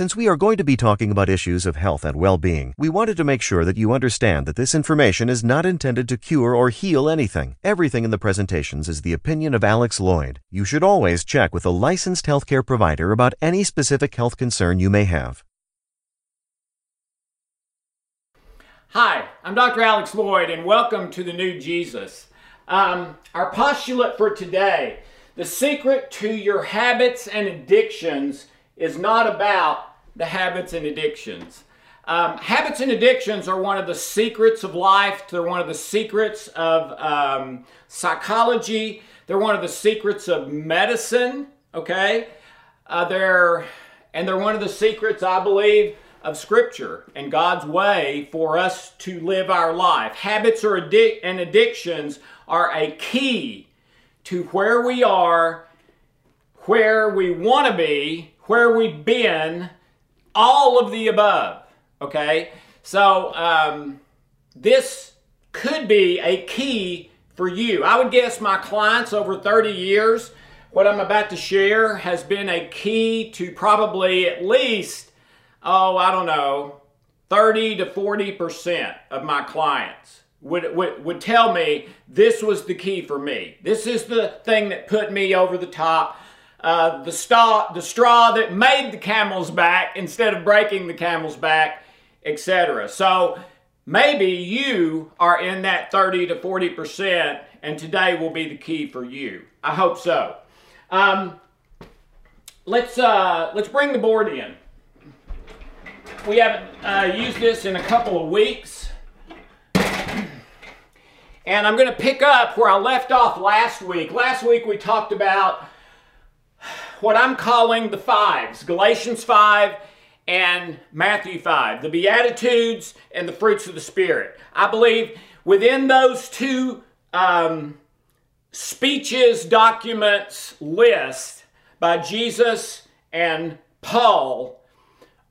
Since we are going to be talking about issues of health and well being, we wanted to make sure that you understand that this information is not intended to cure or heal anything. Everything in the presentations is the opinion of Alex Loyd. You should always check with a licensed healthcare provider about any specific health concern you may have. Hi, I'm Dr. Alex Loyd, and welcome to the New Jesus. Um, our postulate for today the secret to your habits and addictions is not about the habits and addictions. Um, habits and addictions are one of the secrets of life, they're one of the secrets of um, psychology, they're one of the secrets of medicine, okay? Uh, they're, and they're one of the secrets, I believe of Scripture and God's way for us to live our life. Habits or addic- and addictions are a key to where we are, where we want to be, where we've been, all of the above. Okay? So, um, this could be a key for you. I would guess my clients over 30 years, what I'm about to share has been a key to probably at least oh, I don't know, 30 to 40% of my clients would, would, would tell me this was the key for me. This is the thing that put me over the top. Uh, the, the straw that made the camel's back instead of breaking the camel's back, etc. So maybe you are in that 30 to 40%, and today will be the key for you. I hope so. Um, let's, uh, let's bring the board in we haven't uh, used this in a couple of weeks. And I'm going to pick up where I left off last week. Last week we talked about what I'm calling the fives Galatians 5 and Matthew 5, the Beatitudes and the fruits of the Spirit. I believe within those two um, speeches, documents, list by Jesus and Paul,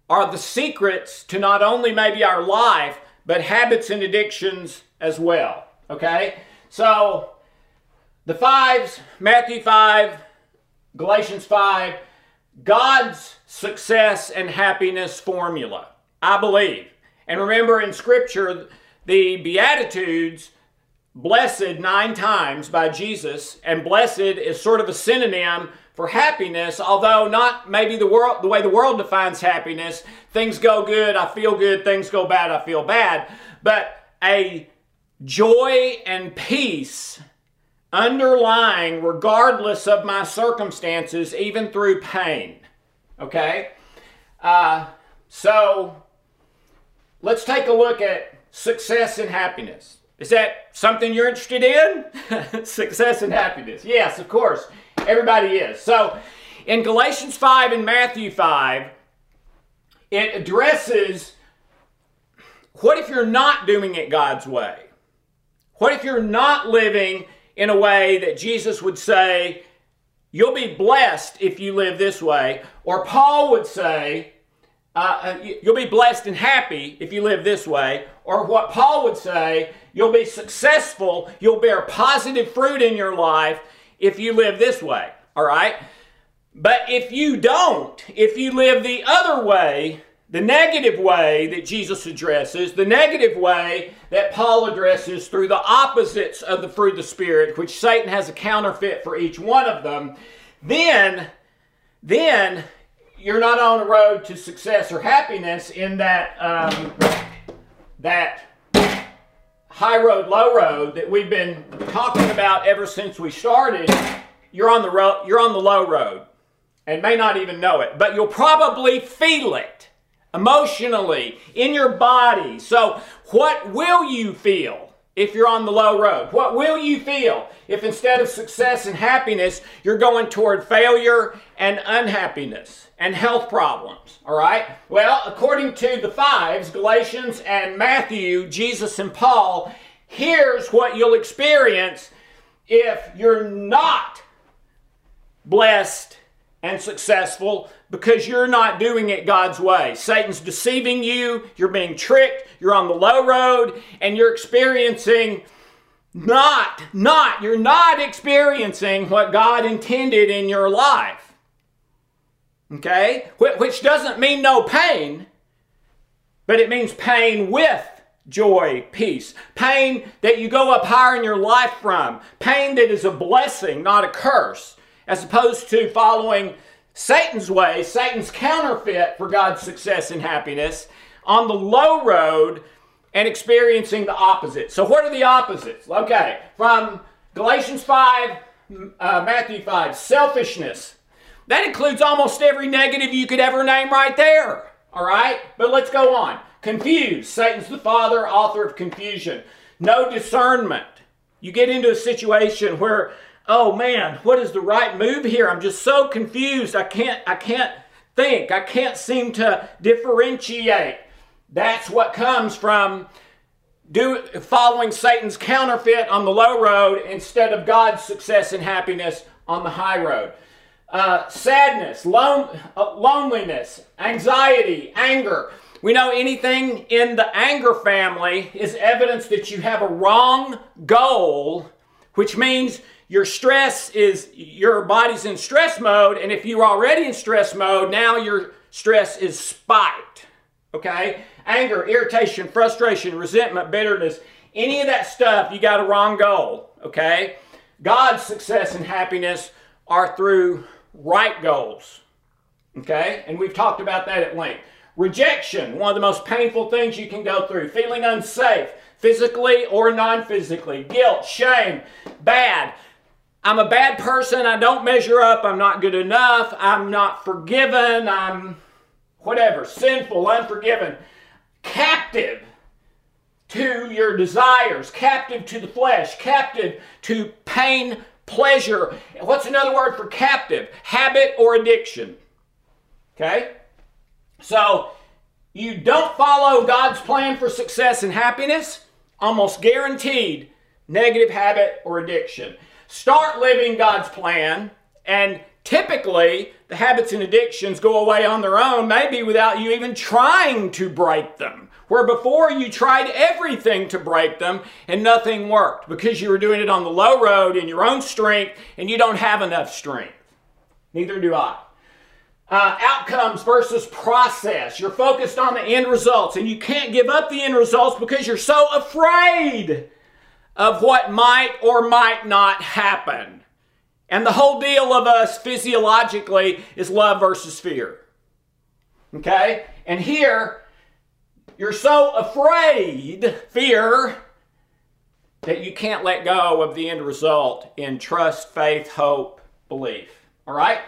are the secrets to not only maybe our life, but habits and addictions as well. Okay? So, the fives, Matthew 5, Galatians 5, God's success and happiness formula, I believe. And remember in Scripture, the Beatitudes, blessed nine times by Jesus, and blessed is sort of a synonym for happiness, although not maybe the world the way the world defines happiness. Things go good, I feel good, things go bad, I feel bad. But a joy and peace underlying regardless of my circumstances, even through pain. Okay? Uh, so let's take a look at success and happiness. Is that something you're interested in? success and happiness. Yes, of course. Everybody is. So in Galatians 5 and Matthew 5, it addresses what if you're not doing it God's way? What if you're not living in a way that Jesus would say, you'll be blessed if you live this way? Or Paul would say, uh, uh you'll be blessed and happy if you live this way. Or what Paul would say, you'll be successful, you'll bear positive fruit in your life if you live this way. All right? But if you don't, if you live the other way, the negative way that Jesus addresses, the negative way that Paul addresses through the opposites of the fruit of the Spirit, which Satan has a counterfeit for each one of them, then, then you're not on a road to success or happiness in that um, that high road, low road that we've been talking about ever since we started. You're on the. You're on the low road, and may not even know it, but you'll probably feel it emotionally, in your body. So, what will you feel if you're on the low road? What will you feel if instead of success and happiness, you're going toward failure and unhappiness and health problems? All right? Well, according to the fives, Galatians and Matthew, Jesus and Paul, here's what you'll experience if you're not blessed and successful because you're not doing it God's way. Satan's deceiving you, you're being tricked, you're on the low road, and you're experiencing not, not, you're not experiencing what God intended in your life. Okay? Which doesn't mean no pain, but it means pain with joy, peace. Pain that you go up higher in your life from. Pain that is a blessing, not a curse, as opposed to following Satan's way, Satan's counterfeit for God's success and happiness, on the low road and experiencing the opposite. So, what are the opposites? Okay, from Galatians 5, uh, Matthew 5, selfishness. That includes almost every negative you could ever name right there. All right? But let's go on. Confused. Satan's the father, author of confusion. No discernment. You get into a situation where oh man, what is the right move here? I'm just so confused. I can't, I can't think. I can't seem to differentiate. That's what comes from do, following Satan's counterfeit on the low road instead of God's success and happiness on the high road. Uh, sadness, lone, uh, loneliness, anxiety, anger. We know anything in the anger family is evidence that you have a wrong goal, which means your stress is your body's in stress mode and if you're already in stress mode now your stress is spiked okay? Anger irritation frustration resentment bitterness any of that stuff you got a wrong goal okay? God's success and happiness are through right goals okay? And we've talked about that at length. Rejection one of the most painful things you can go through. Feeling unsafe physically or non-physically. Guilt shame bad I'm a bad person. I don't measure up. I'm not good enough. I'm not forgiven. I'm whatever, sinful, unforgiven, captive to your desires, captive to the flesh, captive to pain, pleasure. What's another word for captive? Habit or addiction. Okay? So, you don't follow God's plan for success and happiness, almost guaranteed negative habit or addiction. Start living God's plan, and typically the habits and addictions go away on their own, maybe without you even trying to break them. Where before you tried everything to break them and nothing worked because you were doing it on the low road in your own strength and you don't have enough strength. Neither do I. Uh, outcomes versus process. You're focused on the end results and you can't give up the end results because you're so afraid of what might or might not happen. And the whole deal of us physiologically is love versus fear. Okay? And here, you're so afraid, fear, that you can't let go of the end result in trust, faith, hope, belief. All right?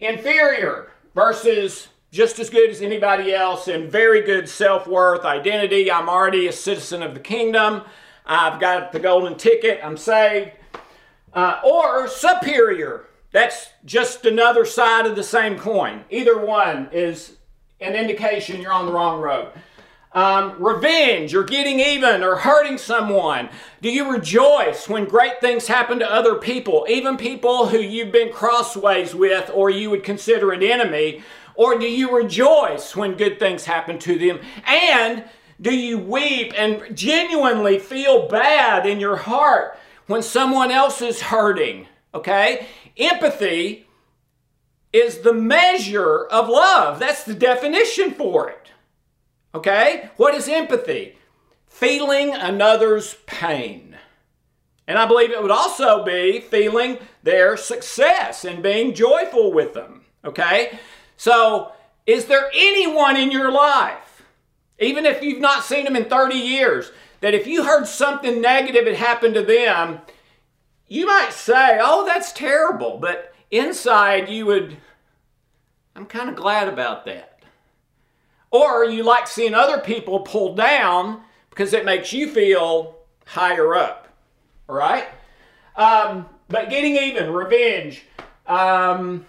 Inferior versus just as good as anybody else and very good self worth, identity. I'm already a citizen of the kingdom. I've got the golden ticket, I'm saved. Uh, or superior, that's just another side of the same coin. Either one is an indication you're on the wrong road. Um, revenge or getting even or hurting someone? Do you rejoice when great things happen to other people, even people who you've been crossways with or you would consider an enemy? Or do you rejoice when good things happen to them? And do you weep and genuinely feel bad in your heart when someone else is hurting? Okay? Empathy is the measure of love. That's the definition for it. Okay? What is empathy? Feeling another's pain. And I believe it would also be feeling their success and being joyful with them. Okay? So, is there anyone in your life, even if you've not seen them in 30 years, that if you heard something negative had happened to them, you might say, oh, that's terrible. But inside, you would, I'm kind of glad about that. Or you like seeing other people pulled down because it makes you feel higher up. All right? Um, but getting even, revenge, um,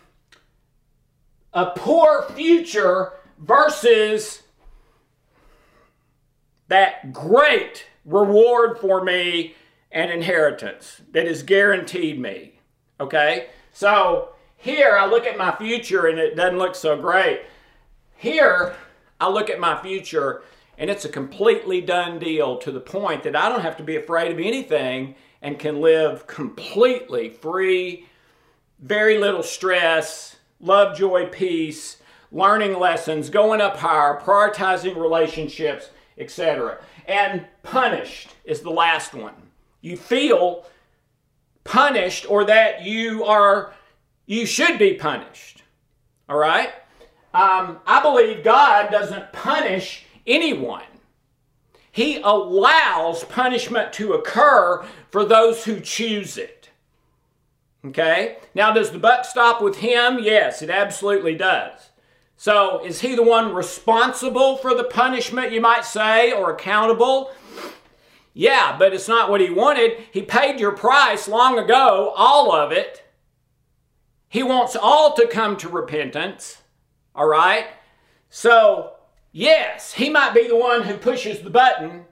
a poor future versus that great reward for me and inheritance that is guaranteed me. Okay? So here I look at my future and it doesn't look so great. Here I look at my future and it's a completely done deal to the point that I don't have to be afraid of anything and can live completely free, very little stress, love, joy, peace, learning lessons, going up higher, prioritizing relationships, etc. And punished is the last one. You feel punished or that you are you should be punished. All right? Um, I believe God doesn't punish anyone. He allows punishment to occur for those who choose it. Okay? Now, does the buck stop with him? Yes, it absolutely does. So, is he the one responsible for the punishment, you might say, or accountable? Yeah, but it's not what he wanted. He paid your price long ago, all of it. He wants all to come to repentance. All right? So, yes, he might be the one who pushes the button,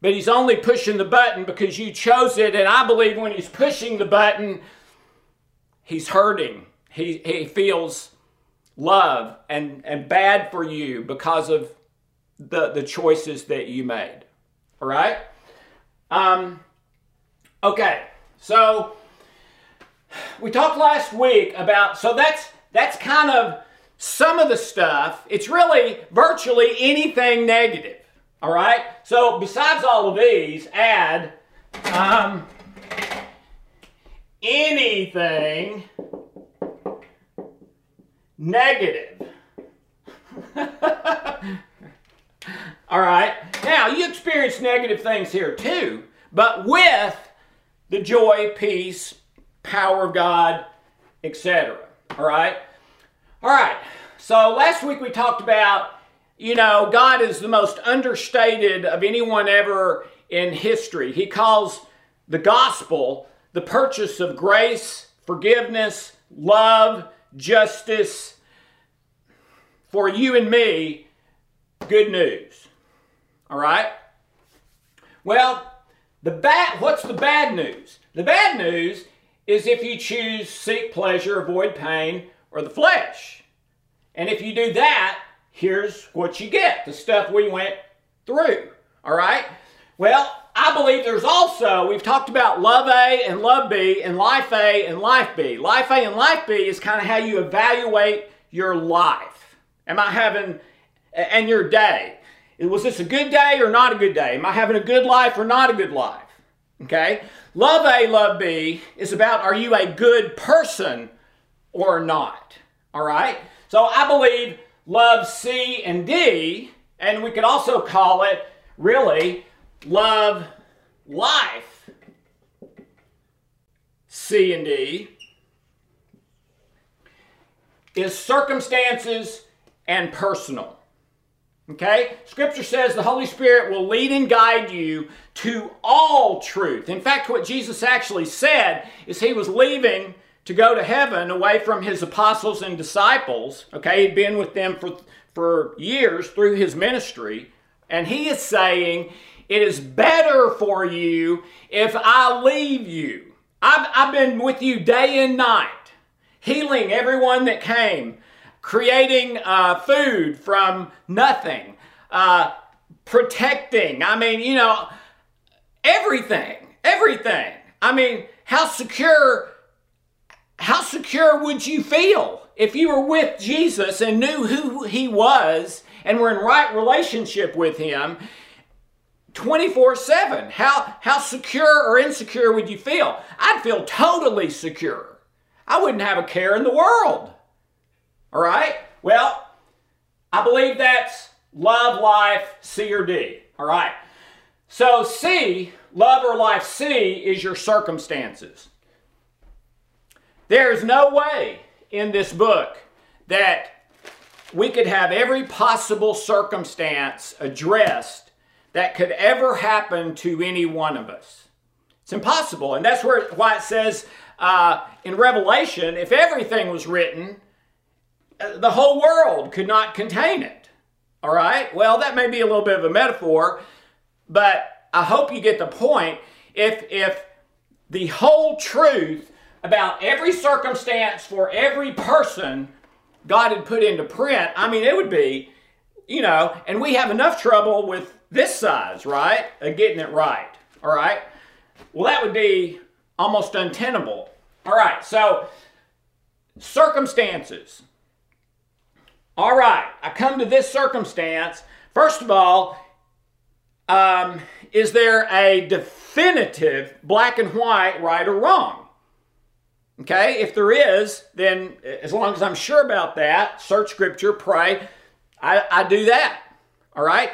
but he's only pushing the button because you chose it. And I believe when he's pushing the button, he's hurting. He, he feels love and, and bad for you because of the, the choices that you made. All right? Um, okay, so we talked last week about, so that's, that's kind of some of the stuff. It's really virtually anything negative. All right? So besides all of these, add um, anything negative. All right. Now, you experience negative things here too, but with the joy, peace, power of God, etc. All right. All right. So last week we talked about, you know, God is the most understated of anyone ever in history. He calls the gospel the purchase of grace, forgiveness, love, justice for you and me. Good news. All right? Well, the bad what's the bad news? The bad news is if you choose seek pleasure, avoid pain, or the flesh. And if you do that, here's what you get, the stuff we went through. All right? Well, I believe there's also, we've talked about love A and love B and life A and life B. Life A and life B is kind of how you evaluate your life. Am I having, and your day. Was this a good day or not a good day? Am I having a good life or not a good life? Okay? Love A, love B is about are you a good person or not? All right? So I believe love C and D, and we could also call it really love life C and D is circumstances and personal. Okay? Scripture says the Holy Spirit will lead and guide you to all truth. In fact, what Jesus actually said is he was leaving to go to heaven away from his apostles and disciples. Okay? He'd been with them for, for years through his ministry. And he is saying, It is better for you if I leave you. I've, I've been with you day and night, healing everyone that came creating uh, food from nothing, uh, protecting. I mean, you know, everything, everything. I mean, how secure, how secure would you feel if you were with Jesus and knew who he was and were in right relationship with him 24 7, how, how secure or insecure would you feel? I'd feel totally secure. I wouldn't have a care in the world. All right? Well, I believe that's love, life, C or D. All right. So, C, love or life, C is your circumstances. There's no way in this book that we could have every possible circumstance addressed that could ever happen to any one of us. It's impossible. And that's where, why it says uh, in Revelation if everything was written, uh, the whole world could not contain it. All right? Well, that may be a little bit of a metaphor, but I hope you get the point. If, if the whole truth about every circumstance for every person God had put into print, I mean, it would be, you know, and we have enough trouble with this size, right? Of getting it right. All right? Well, that would be almost untenable. All right, so circumstances. All right, I come to this circumstance. First of all, um, is there a definitive black and white, right or wrong? Okay, if there is, then as long as I'm sure about that, search scripture, pray, I, I do that. All right?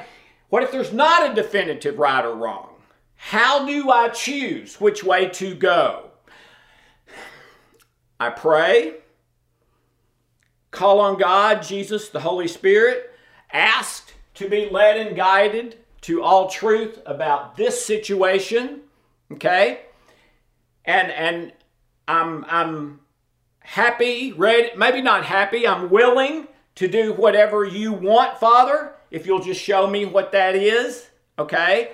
What if there's not a definitive right or wrong? How do I choose which way to go? I pray, call on God, Jesus, the Holy Spirit, asked to be led and guided to all truth about this situation, okay? And and I'm I'm happy, ready, maybe not happy, I'm willing to do whatever you want, Father, if you'll just show me what that is, okay?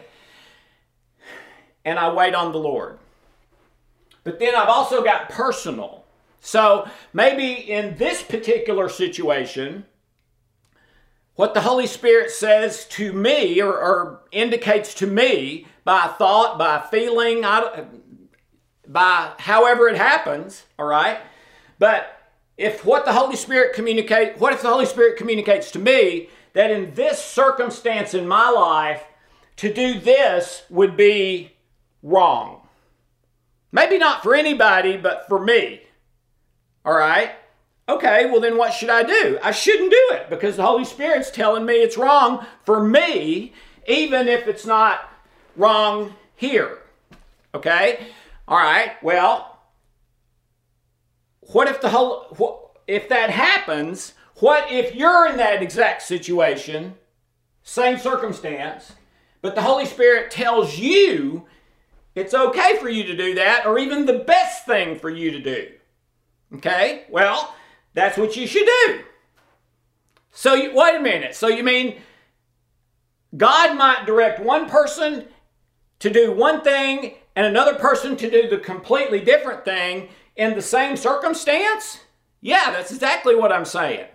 And I wait on the Lord. But then I've also got personal. So maybe in this particular situation, what the Holy Spirit says to me or, or indicates to me by thought, by feeling, I, by however it happens, all right? But if what the Holy Spirit communicate, what if the Holy Spirit communicates to me that in this circumstance in my life to do this would be wrong? Maybe not for anybody, but for me. All right? Okay, well then what should I do? I shouldn't do it because the Holy Spirit's telling me it's wrong for me, even if it's not wrong here. Okay? All right, well, what if the whole, if that happens, what if you're in that exact situation, same circumstance, but the Holy Spirit tells you it's okay for you to do that, or even the best thing for you to do? Okay, well, that's what you should do. So, you, wait a minute. So, you mean God might direct one person to do one thing and another person to do the completely different thing in the same circumstance? Yeah, that's exactly what I'm saying.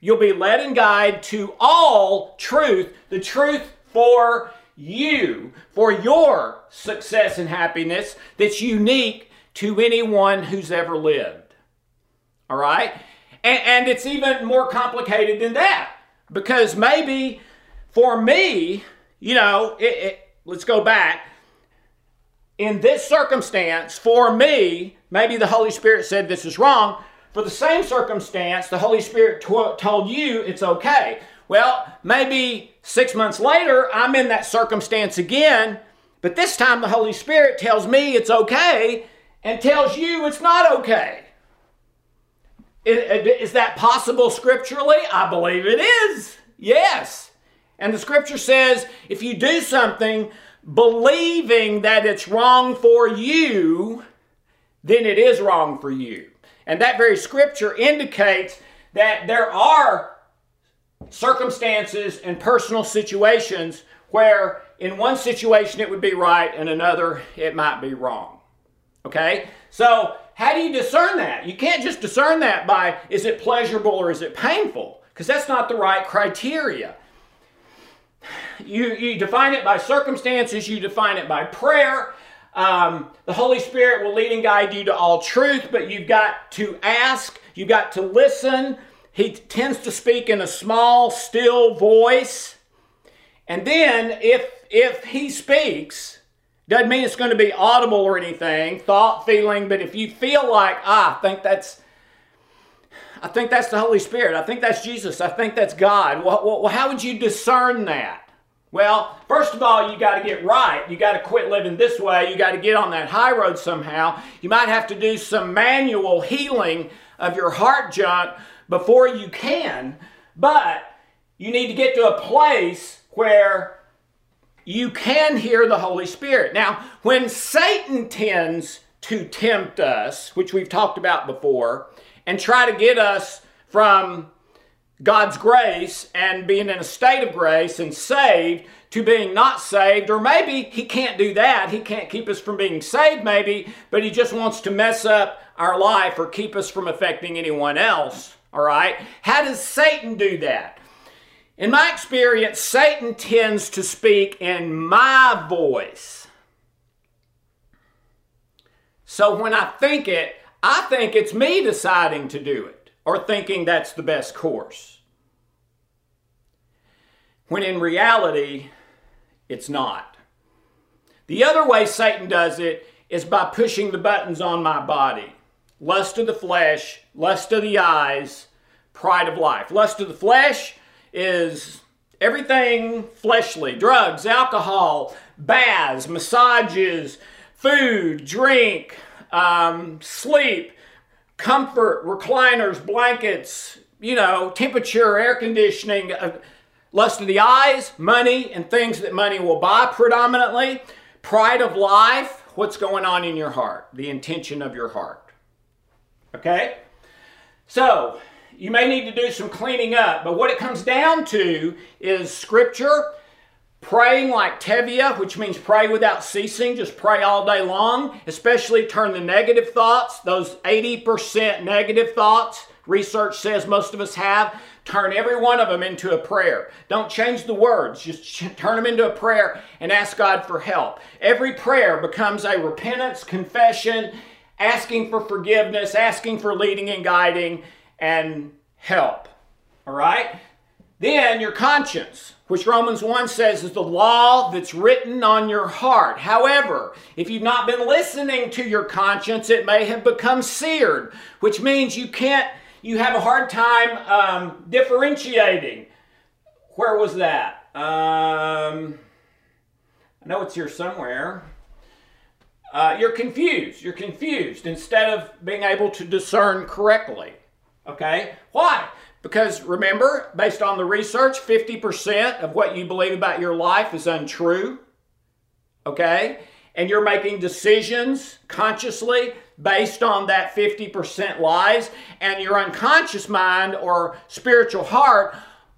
You'll be led and guided to all truth, the truth for you, for your success and happiness that's unique to anyone who's ever lived. All right? And, and it's even more complicated than that because maybe for me, you know, it, it, let's go back in this circumstance, for me, maybe the Holy Spirit said this is wrong. For the same circumstance, the Holy Spirit told you it's okay. Well, maybe six months later, I'm in that circumstance again, but this time the Holy Spirit tells me it's okay and tells you it's not okay. Is that possible scripturally? I believe it is. Yes. And the scripture says if you do something believing that it's wrong for you, then it is wrong for you. And that very scripture indicates that there are circumstances and personal situations where in one situation it would be right and another it might be wrong. Okay? So, how do you discern that? You can't just discern that by is it pleasurable or is it painful? Because that's not the right criteria you, you define it by circumstances, you define it by prayer. Um, the Holy Spirit will lead and guide you to all truth, but you've got to ask, you've got to listen. He tends to speak in a small, still voice. And then if if he speaks, doesn't mean it's going to be audible or anything, thought, feeling, but if you feel like, ah, I think that's I think that's the Holy Spirit. I think that's Jesus. I think that's God. Well, well how would you discern that? Well, first of all, you got to get right. You got to quit living this way. You got to get on that high road somehow. You might have to do some manual healing of your heart junk before you can, but you need to get to a place where you can hear the Holy Spirit. Now, when Satan tends to tempt us, which we've talked about before, and try to get us from God's grace and being in a state of grace and saved to being not saved, or maybe He can't do that. He can't keep us from being saved, maybe, but He just wants to mess up our life or keep us from affecting anyone else. All right? How does Satan do that? In my experience, Satan tends to speak in my voice. So when I think it, I think it's me deciding to do it or thinking that's the best course. When in reality, it's not. The other way Satan does it is by pushing the buttons on my body lust of the flesh, lust of the eyes, pride of life. Lust of the flesh is everything fleshly drugs, alcohol, baths, massages, food, drink, um, sleep, comfort, recliners, blankets, you know, temperature, air conditioning, uh, lust of the eyes, money, and things that money will buy predominantly, pride of life, what's going on in your heart, the intention of your heart. Okay? So, you may need to do some cleaning up, but what it comes down to is scripture Praying like Tevye, which means pray without ceasing, just pray all day long, especially turn the negative thoughts, those 80% negative thoughts, research says most of us have, turn every one of them into a prayer. Don't change the words, just turn them into a prayer and ask God for help. Every prayer becomes a repentance, confession, asking for forgiveness, asking for leading and guiding, and help. All right? Then your conscience, which Romans 1 says is the law that's written on your heart. However, if you've not been listening to your conscience, it may have become seared, which means you can't, you have a hard time um, differentiating. Where was that? Um, I know it's here somewhere. Uh, you're confused. You're confused instead of being able to discern correctly. Okay? Why? Because remember, based on the research, 50% of what you believe about your life is untrue. Okay? And you're making decisions consciously based on that 50% lies. And your unconscious mind or spiritual heart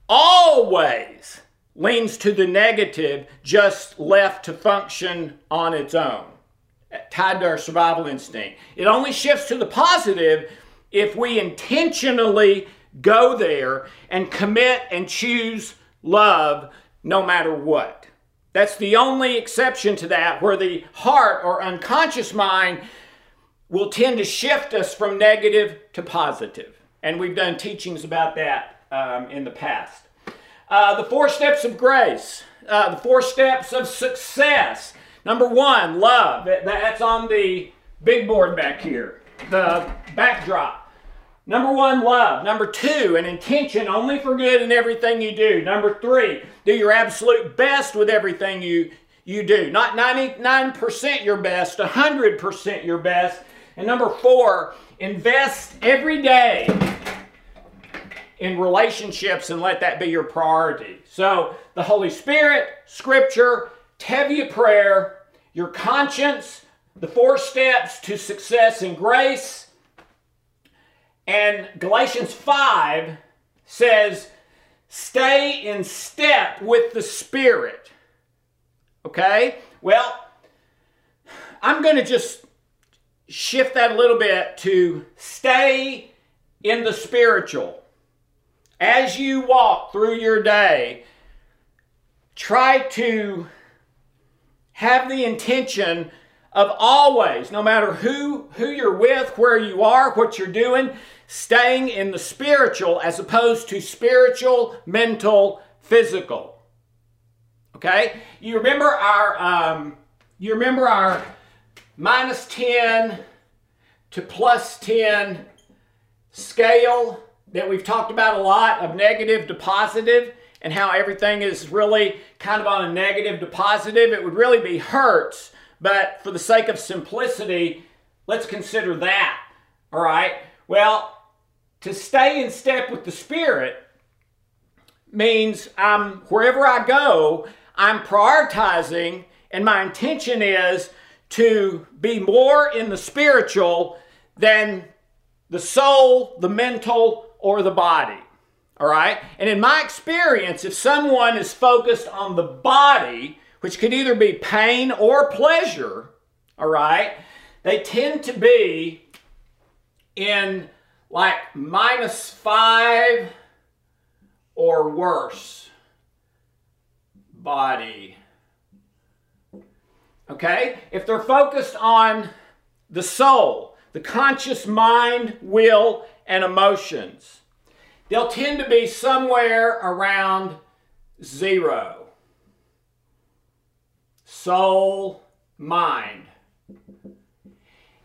always leans to the negative, just left to function on its own, tied to our survival instinct. It only shifts to the positive if we intentionally go there and commit and choose love no matter what. That's the only exception to that, where the heart or unconscious mind will tend to shift us from negative to positive. And we've done teachings about that um, in the past. Uh, the four steps of grace, uh, the four steps of success. Number one, love. That's on the big board back here, the backdrop. Number one, love. Number two, an intention only for good in everything you do. Number three, do your absolute best with everything you, you do. Not 99% your best, 100% your best. And number four, invest every day in relationships and let that be your priority. So, the Holy Spirit, Scripture, Tevye prayer, your conscience, the four steps to success and grace and Galatians 5 says, stay in step with the Spirit. Okay? Well, I'm going to just shift that a little bit to stay in the spiritual. As you walk through your day, try to have the intention of always, no matter who, who you're with, where you are, what you're doing, staying in the spiritual as opposed to spiritual, mental, physical. Okay? You remember our um, you remember our minus 10 to plus 10 scale that we've talked about a lot of negative to positive and how everything is really kind of on a negative to positive. It would really be Hertz, but for the sake of simplicity, let's consider that. All right? Well, to stay in step with the Spirit means I'm wherever I go, I'm prioritizing, and my intention is to be more in the spiritual than the soul, the mental, or the body. All right? And in my experience, if someone is focused on the body, which could either be pain or pleasure, all right, they tend to be in like minus five or worse body. Okay? If they're focused on the soul, the conscious mind, will, and emotions, they'll tend to be somewhere around zero. Soul, mind.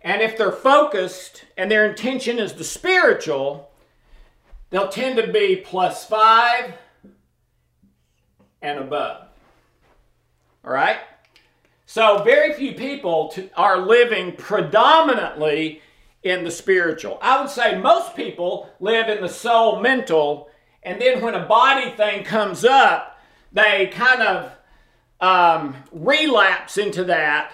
And if they're focused and their intention is the spiritual, they'll tend to be plus five and above. All right? So, very few people to, are living predominantly in the spiritual. I would say most people live in the soul mental, and then when a body thing comes up, they kind of um, relapse into that.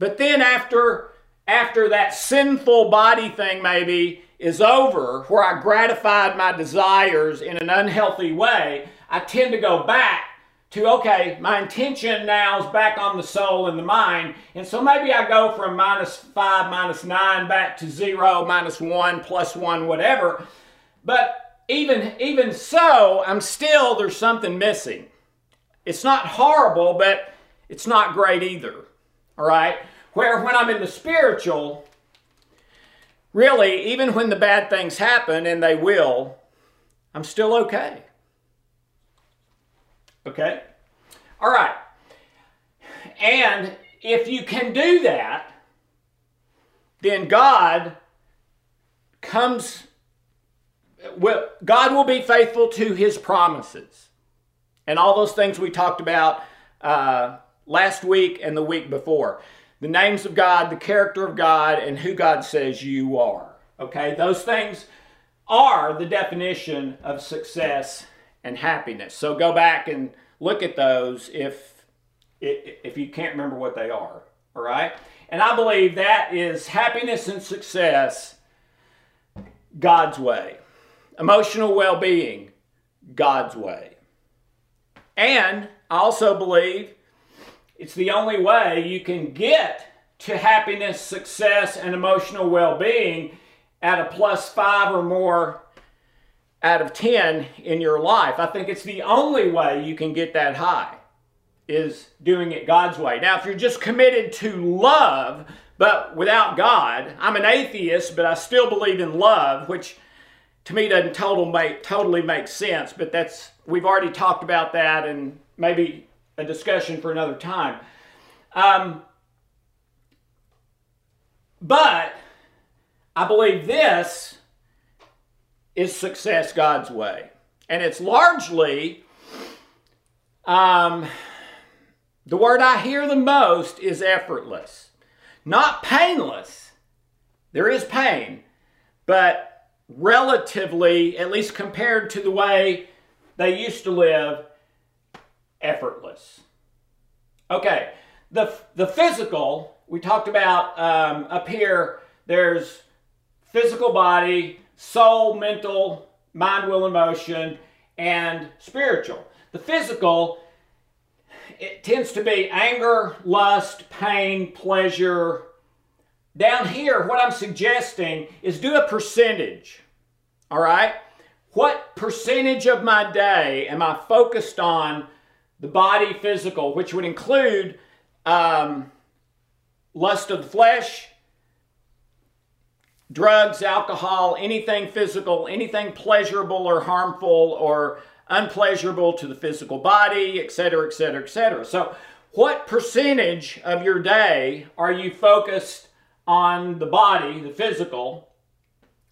But then after after that sinful body thing maybe is over, where I gratified my desires in an unhealthy way, I tend to go back to, okay, my intention now is back on the soul and the mind. And so maybe I go from minus five, minus nine back to zero, minus one, plus one, whatever. But even, even so, I'm still, there's something missing. It's not horrible, but it's not great either. All right? Where when I'm in the spiritual, really, even when the bad things happen, and they will, I'm still okay. Okay? All right. And if you can do that, then God comes, well, God will be faithful to his promises. And all those things we talked about uh, last week and the week before. The names of God, the character of God, and who God says you are. Okay? Those things are the definition of success and happiness. So go back and look at those if if you can't remember what they are. All right? And I believe that is happiness and success God's way. Emotional well-being God's way. And I also believe it's the only way you can get to happiness, success, and emotional well-being at a plus 5 or more out of 10 in your life. I think it's the only way you can get that high is doing it God's way. Now, if you're just committed to love, but without God, I'm an atheist, but I still believe in love, which to me doesn't total make, totally make sense, but that's we've already talked about that and maybe a discussion for another time. Um, but I believe this is success God's way. And it's largely, um, the word I hear the most is effortless. Not painless. There is pain, but relatively, at least compared to the way they used to live, effortless. Okay, the, the physical, we talked about um, up here, there's physical body, soul, mental, mind, will, emotion, and spiritual. The physical, it tends to be anger, lust, pain, pleasure. Down here, what I'm suggesting is do a percentage. All right? What percentage of my day am I focused on the body physical, which would include um, lust of the flesh, drugs, alcohol, anything physical, anything pleasurable or harmful or unpleasurable to the physical body, etc., etc., etc. So, what percentage of your day are you focused on the body, the physical?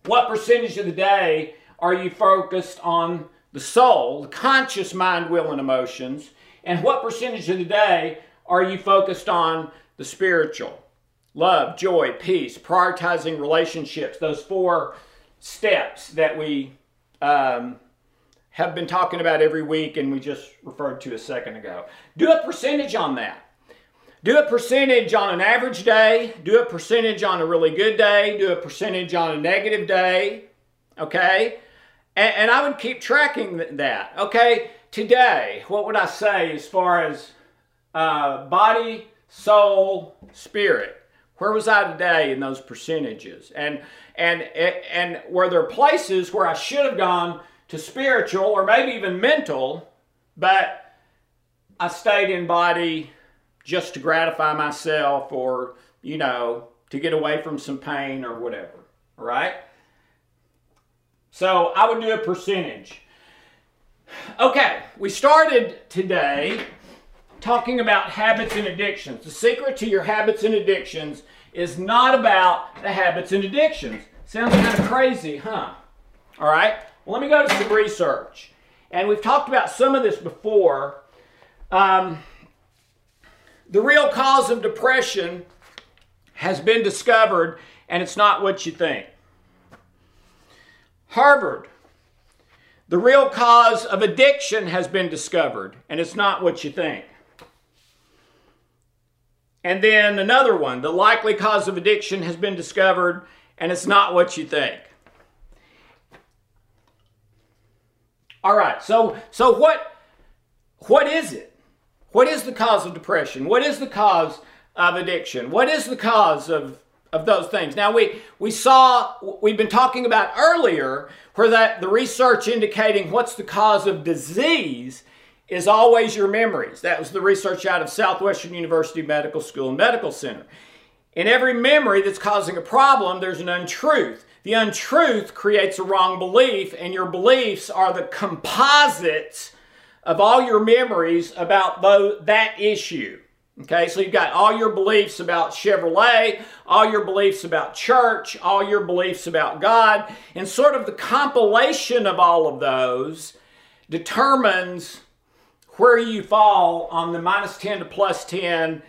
What percentage of the day are you focused on the soul, the conscious mind, will, and emotions? And what percentage of the day are you focused on the spiritual? Love, joy, peace, prioritizing relationships, those four steps that we um, have been talking about every week and we just referred to a second ago. Do a percentage on that. Do a percentage on an average day, do a percentage on a really good day, do a percentage on a negative day, okay? And, and I would keep tracking that, okay? Today, what would I say as far as uh, body, soul, spirit? Where was I today in those percentages? And and and were there places where I should have gone to spiritual or maybe even mental, but I stayed in body just to gratify myself or, you know, to get away from some pain or whatever. Right? So I would do a percentage. Okay, we started today talking about habits and addictions. The secret to your habits and addictions is not about the habits and addictions. Sounds kind of crazy, huh? All right? Well, let me go to some research. And we've talked about some of this before. Um, the real cause of depression has been discovered, and it's not what you think. Harvard, the real cause of addiction has been discovered, and it's not what you think. And then another one, the likely cause of addiction has been discovered, and it's not what you think. All right. So so what what is it? What is the cause of depression? What is the cause of addiction? What is the cause of of those things. Now we we saw we've been talking about earlier where that the research indicating what's the cause of disease is always your memories. That was the research out of Southwestern University Medical School and Medical Center. In every memory that's causing a problem, there's an untruth. The untruth creates a wrong belief, and your beliefs are the composites of all your memories about that issue. Okay, so you've got all your beliefs about Chevrolet, all your beliefs about church, all your beliefs about God, and sort of the compilation of all of those determines where you fall on the minus 10 to plus 10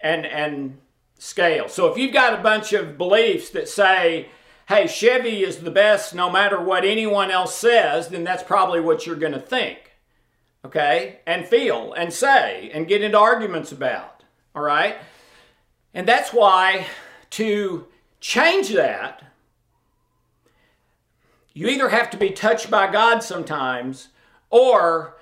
and, and scale. So if you've got a bunch of beliefs that say, hey, Chevy is the best no matter what anyone else says, then that's probably what you're going to think, okay? And feel and say and get into arguments about, all right? And that's why to change that, you either have to be touched by God sometimes or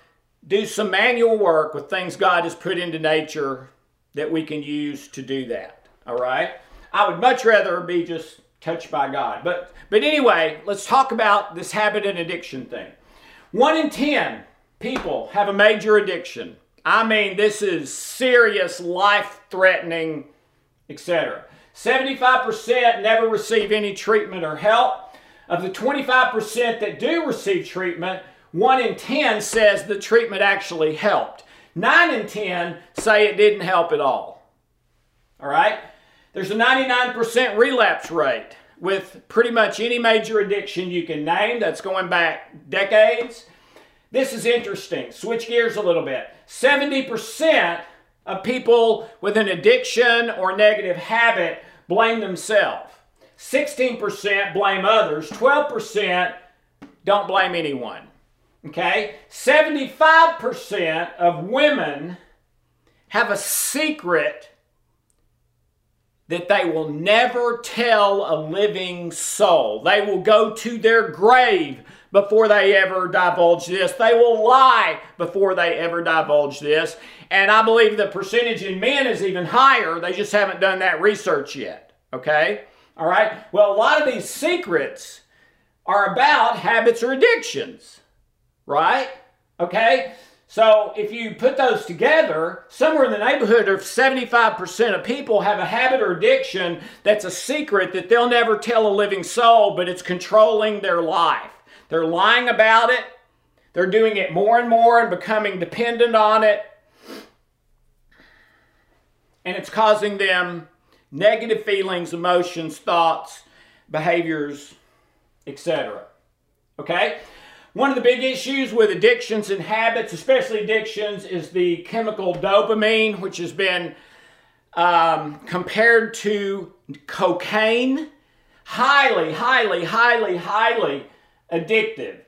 do some manual work with things God has put into nature that we can use to do that. All right? I would much rather be just touched by God. But but anyway, let's talk about this habit and addiction thing. 1 in 10 people have a major addiction. I mean, this is serious, life-threatening, etc. 75% never receive any treatment or help. Of the 25% that do receive treatment, 1 in 10 says the treatment actually helped. 9 in 10 say it didn't help at all. All right? There's a 99% relapse rate with pretty much any major addiction you can name that's going back decades. This is interesting. Switch gears a little bit. 70% of people with an addiction or negative habit blame themselves. 16% blame others. 12% don't blame anyone. Okay? 75% of women have a secret that they will never tell a living soul. They will go to their grave before they ever divulge this. They will lie before they ever divulge this. And I believe the percentage in men is even higher. They just haven't done that research yet. Okay? All right? Well, a lot of these secrets are about habits or addictions. Right? Okay? So if you put those together, somewhere in the neighborhood of 75% of people have a habit or addiction that's a secret that they'll never tell a living soul, but it's controlling their life. They're lying about it. They're doing it more and more and becoming dependent on it. And it's causing them negative feelings, emotions, thoughts, behaviors, etc. Okay? One of the big issues with addictions and habits, especially addictions, is the chemical dopamine, which has been um, compared to cocaine. Highly, highly, highly, highly addictive.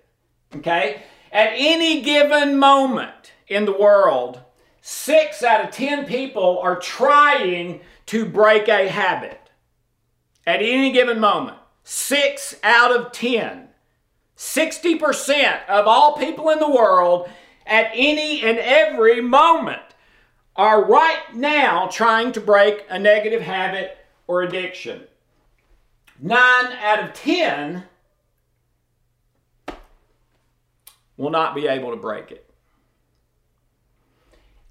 Okay? At any given moment in the world, six out of ten people are trying to break a habit. At any given moment, six out of ten. 60% of all people in the world at any and every moment are right now trying to break a negative habit or addiction. Nine out of 10 will not be able to break it.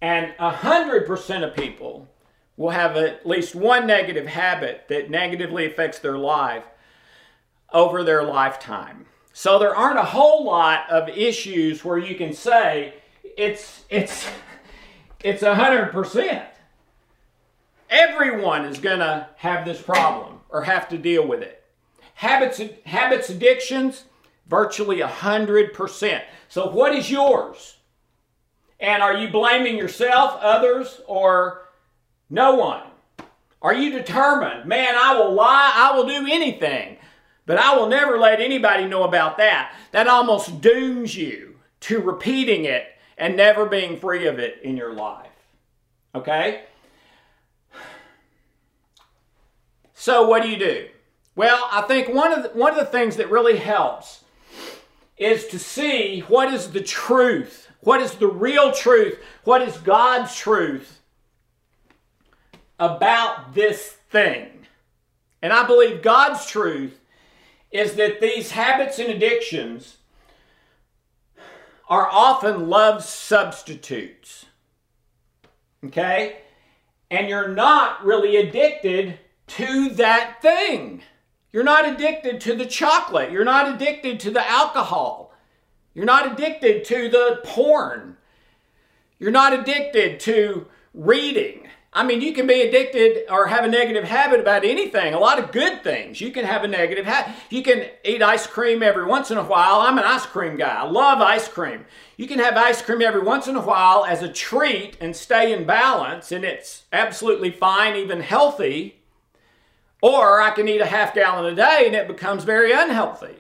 And 100% of people will have at least one negative habit that negatively affects their life over their lifetime. So there aren't a whole lot of issues where you can say it's it's it's a hundred percent. Everyone is gonna have this problem or have to deal with it. Habits habits addictions, virtually a hundred percent. So what is yours? And are you blaming yourself, others, or no one? Are you determined? Man, I will lie, I will do anything. But I will never let anybody know about that. That almost dooms you to repeating it and never being free of it in your life. Okay? So, what do you do? Well, I think one of the, one of the things that really helps is to see what is the truth, what is the real truth, what is God's truth about this thing. And I believe God's truth is that these habits and addictions are often love substitutes. Okay? And you're not really addicted to that thing. You're not addicted to the chocolate. You're not addicted to the alcohol. You're not addicted to the porn. You're not addicted to reading. I mean, you can be addicted or have a negative habit about anything, a lot of good things. You can have a negative habit. You can eat ice cream every once in a while. I'm an ice cream guy. I love ice cream. You can have ice cream every once in a while as a treat and stay in balance, and it's absolutely fine, even healthy. Or I can eat a half gallon a day and it becomes very unhealthy.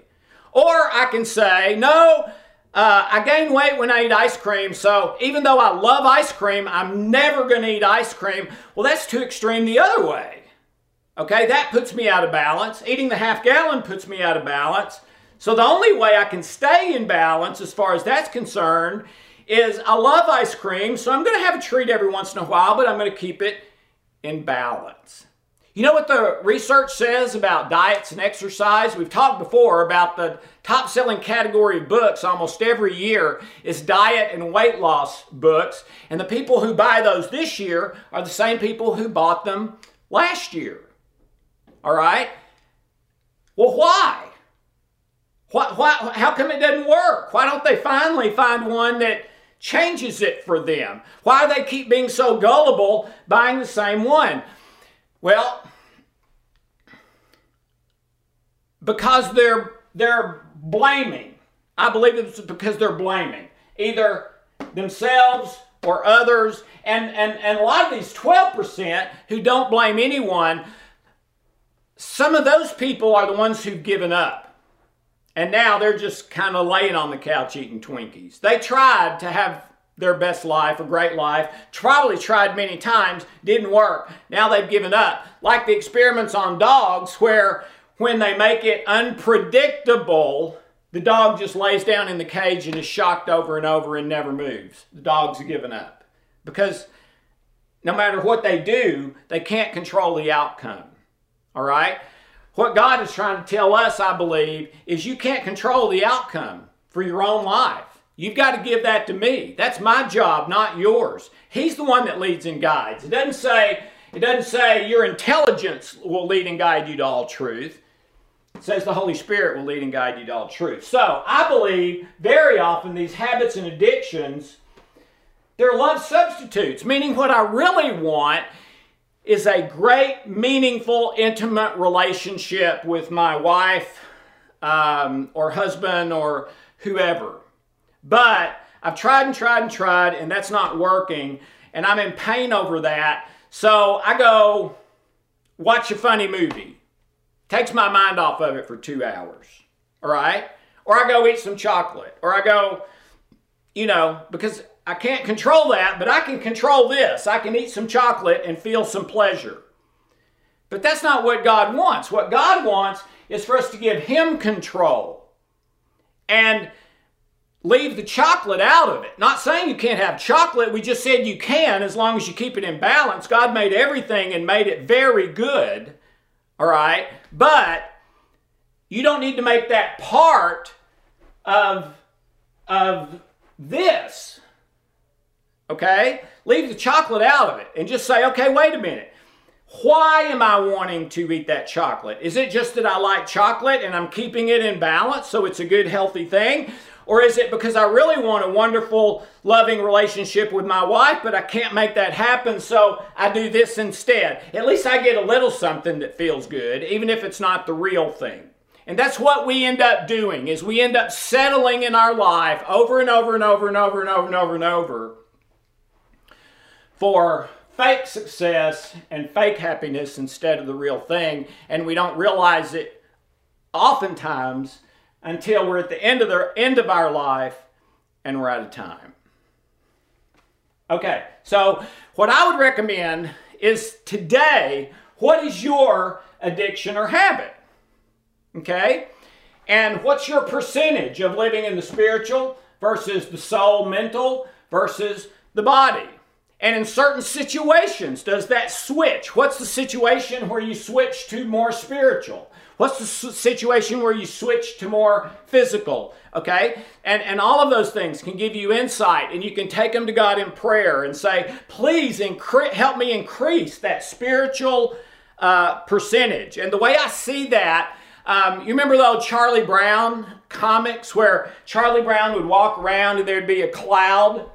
Or I can say, no, uh, I gain weight when I eat ice cream, so even though I love ice cream, I'm never going to eat ice cream. Well, that's too extreme the other way. Okay, that puts me out of balance. Eating the half gallon puts me out of balance. So the only way I can stay in balance as far as that's concerned is I love ice cream, so I'm going to have a treat every once in a while, but I'm going to keep it in balance. You know what the research says about diets and exercise? We've talked before about the top selling category of books almost every year is diet and weight loss books. And the people who buy those this year are the same people who bought them last year. All right? Well, why? Why, why, how come it doesn't work? Why don't they finally find one that changes it for them? Why do they keep being so gullible buying the same one? Well, because they're they're blaming. I believe it's because they're blaming either themselves or others. And, and, and a lot of these 12% who don't blame anyone, some of those people are the ones who've given up. And now they're just kind of laying on the couch eating Twinkies. They tried to have their best life, a great life. Probably tried many times, didn't work. Now they've given up. Like the experiments on dogs, where when they make it unpredictable, the dog just lays down in the cage and is shocked over and over and never moves. The dog's given up. Because no matter what they do, they can't control the outcome. All right? What God is trying to tell us, I believe, is you can't control the outcome for your own life. You've got to give that to me. That's my job, not yours. He's the one that leads and guides. It doesn't say, it doesn't say your intelligence will lead and guide you to all truth. It says the Holy Spirit will lead and guide you to all truth. So I believe very often these habits and addictions, they're love substitutes, meaning what I really want is a great, meaningful, intimate relationship with my wife um, or husband or whoever. But I've tried and tried and tried, and that's not working, and I'm in pain over that. So I go watch a funny movie. Takes my mind off of it for two hours. All right? Or I go eat some chocolate. Or I go, you know, because I can't control that, but I can control this. I can eat some chocolate and feel some pleasure. But that's not what God wants. What God wants is for us to give Him control. And leave the chocolate out of it. Not saying you can't have chocolate, we just said you can as long as you keep it in balance. God made everything and made it very good, all right? But you don't need to make that part of, of this, okay? Leave the chocolate out of it and just say, okay, wait a minute. Why am I wanting to eat that chocolate? Is it just that I like chocolate and I'm keeping it in balance so it's a good, healthy thing? Or is it because I really want a wonderful, loving relationship with my wife, but I can't make that happen, so I do this instead? At least I get a little something that feels good, even if it's not the real thing. And that's what we end up doing is we end up settling in our life over and over and over and over and over and over and over for fake success and fake happiness instead of the real thing. And we don't realize it oftentimes until we're at the end of the end of our life and we're out of time. Okay, so what I would recommend is today, what is your addiction or habit? Okay? And what's your percentage of living in the spiritual versus the soul, mental versus the body? And in certain situations, does that switch? What's the situation where you switch to more spiritual? What's the situation where you switch to more physical? Okay? And, and all of those things can give you insight, and you can take them to God in prayer and say, please incre- help me increase that spiritual uh, percentage. And the way I see that, um, you remember the old Charlie Brown comics where Charlie Brown would walk around and there'd be a cloud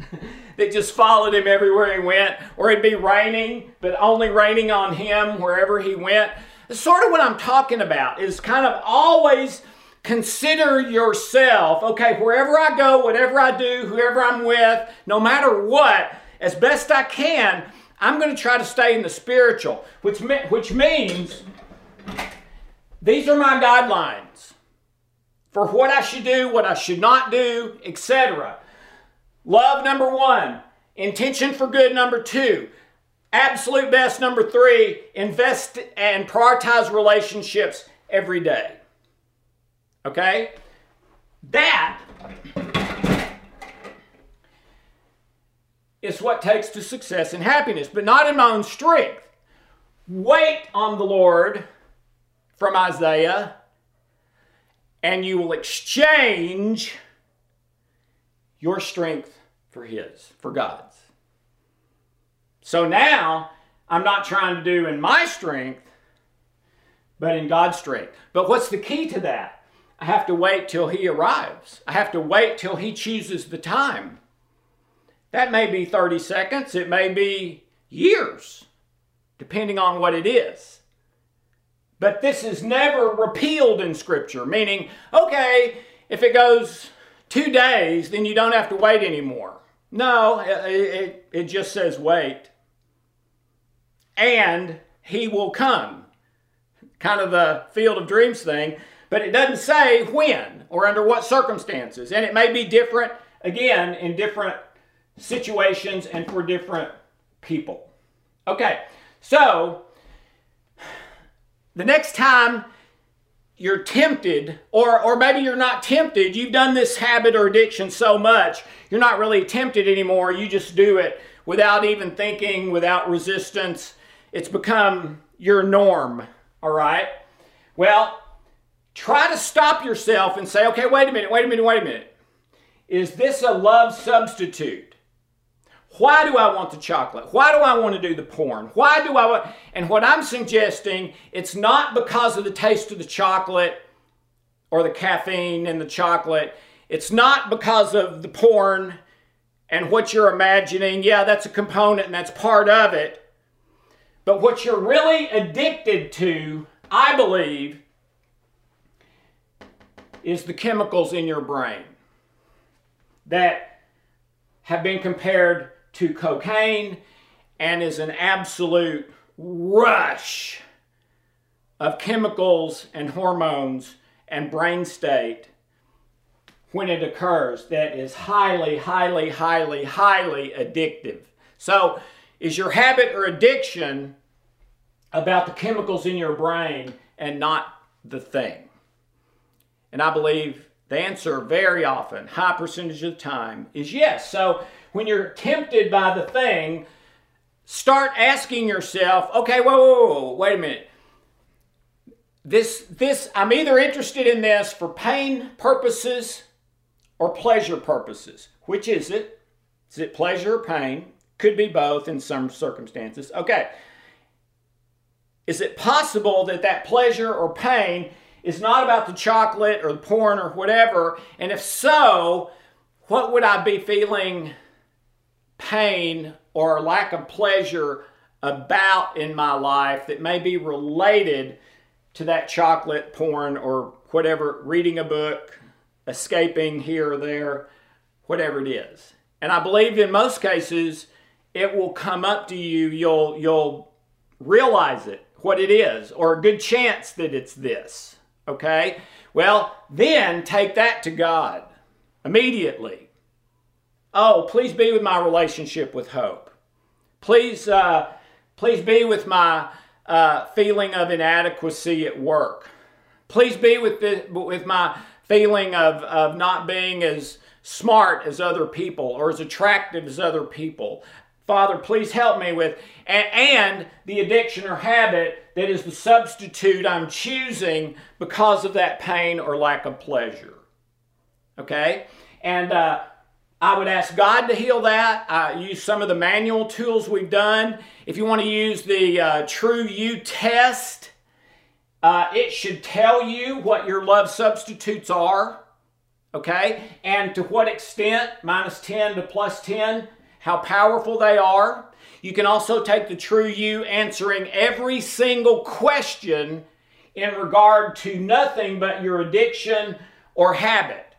that just followed him everywhere he went, or it'd be raining, but only raining on him wherever he went sort of what I'm talking about is kind of always consider yourself, okay, wherever I go, whatever I do, whoever I'm with, no matter what, as best I can, I'm going to try to stay in the spiritual, which, which means these are my guidelines for what I should do, what I should not do, etc. Love number one, intention for good number two, Absolute best number three, invest and prioritize relationships every day. Okay? That is what takes to success and happiness, but not in my own strength. Wait on the Lord from Isaiah, and you will exchange your strength for His, for God's. So now I'm not trying to do in my strength, but in God's strength. But what's the key to that? I have to wait till He arrives. I have to wait till He chooses the time. That may be 30 seconds, it may be years, depending on what it is. But this is never repealed in Scripture, meaning, okay, if it goes two days, then you don't have to wait anymore. No, it, it, it just says wait and he will come. Kind of the field of dreams thing, but it doesn't say when or under what circumstances. And it may be different, again, in different situations and for different people. Okay, so the next time you're tempted, or, or maybe you're not tempted, you've done this habit or addiction so much, you're not really tempted anymore, you just do it without even thinking, without resistance it's become your norm, all right? Well, try to stop yourself and say, okay, wait a minute, wait a minute, wait a minute. is this a love substitute? Why do I want the chocolate? Why do I want to do the porn? Why do I want. And what I'm suggesting, it's not because of the taste of the chocolate or the caffeine in the chocolate. It's not because of the porn and what you're imagining. Yeah, that's a component and that's part of it. But what you're really addicted to, I believe, is the chemicals in your brain that have been compared to cocaine and is an absolute rush of chemicals and hormones and brain state when it occurs that is highly, highly, highly, highly addictive. So, is your habit or addiction about the chemicals in your brain and not the thing? And I believe the answer very often, high percentage of the time, is yes. So, when you're tempted by the thing, start asking yourself, okay, whoa, whoa, whoa, wait a minute. This, this, I'm either interested in this for pain purposes or pleasure purposes. Which is it? Is it pleasure or pain? Could be both in some circumstances. Okay. Is it possible that that pleasure or pain is not about the chocolate or the porn or whatever? And if so, what would I be feeling pain or lack of pleasure about in my life that may be related to that chocolate, porn, or whatever, reading a book, escaping here or there, whatever it is. And I believe in most cases it will come up to you, you'll you'll realize it, what it is, or a good chance that it's this. Okay? Well, then take that to God immediately Oh, please be with my relationship with hope. Please, uh, please be with my uh, feeling of inadequacy at work. Please be with, the, with my feeling of, of not being as smart as other people or as attractive as other people. Father, please help me with, and, the addiction or habit that is the substitute I'm choosing because of that pain or lack of pleasure. Okay? And uh, I would ask God to heal that. Uh, use some of the manual tools we've done. If you want to use the uh, True You test, uh, it should tell you what your love substitutes are, okay? And to what extent, minus 10 to plus 10, how powerful they are. You can also take the True You answering every single question in regard to nothing but your addiction or habit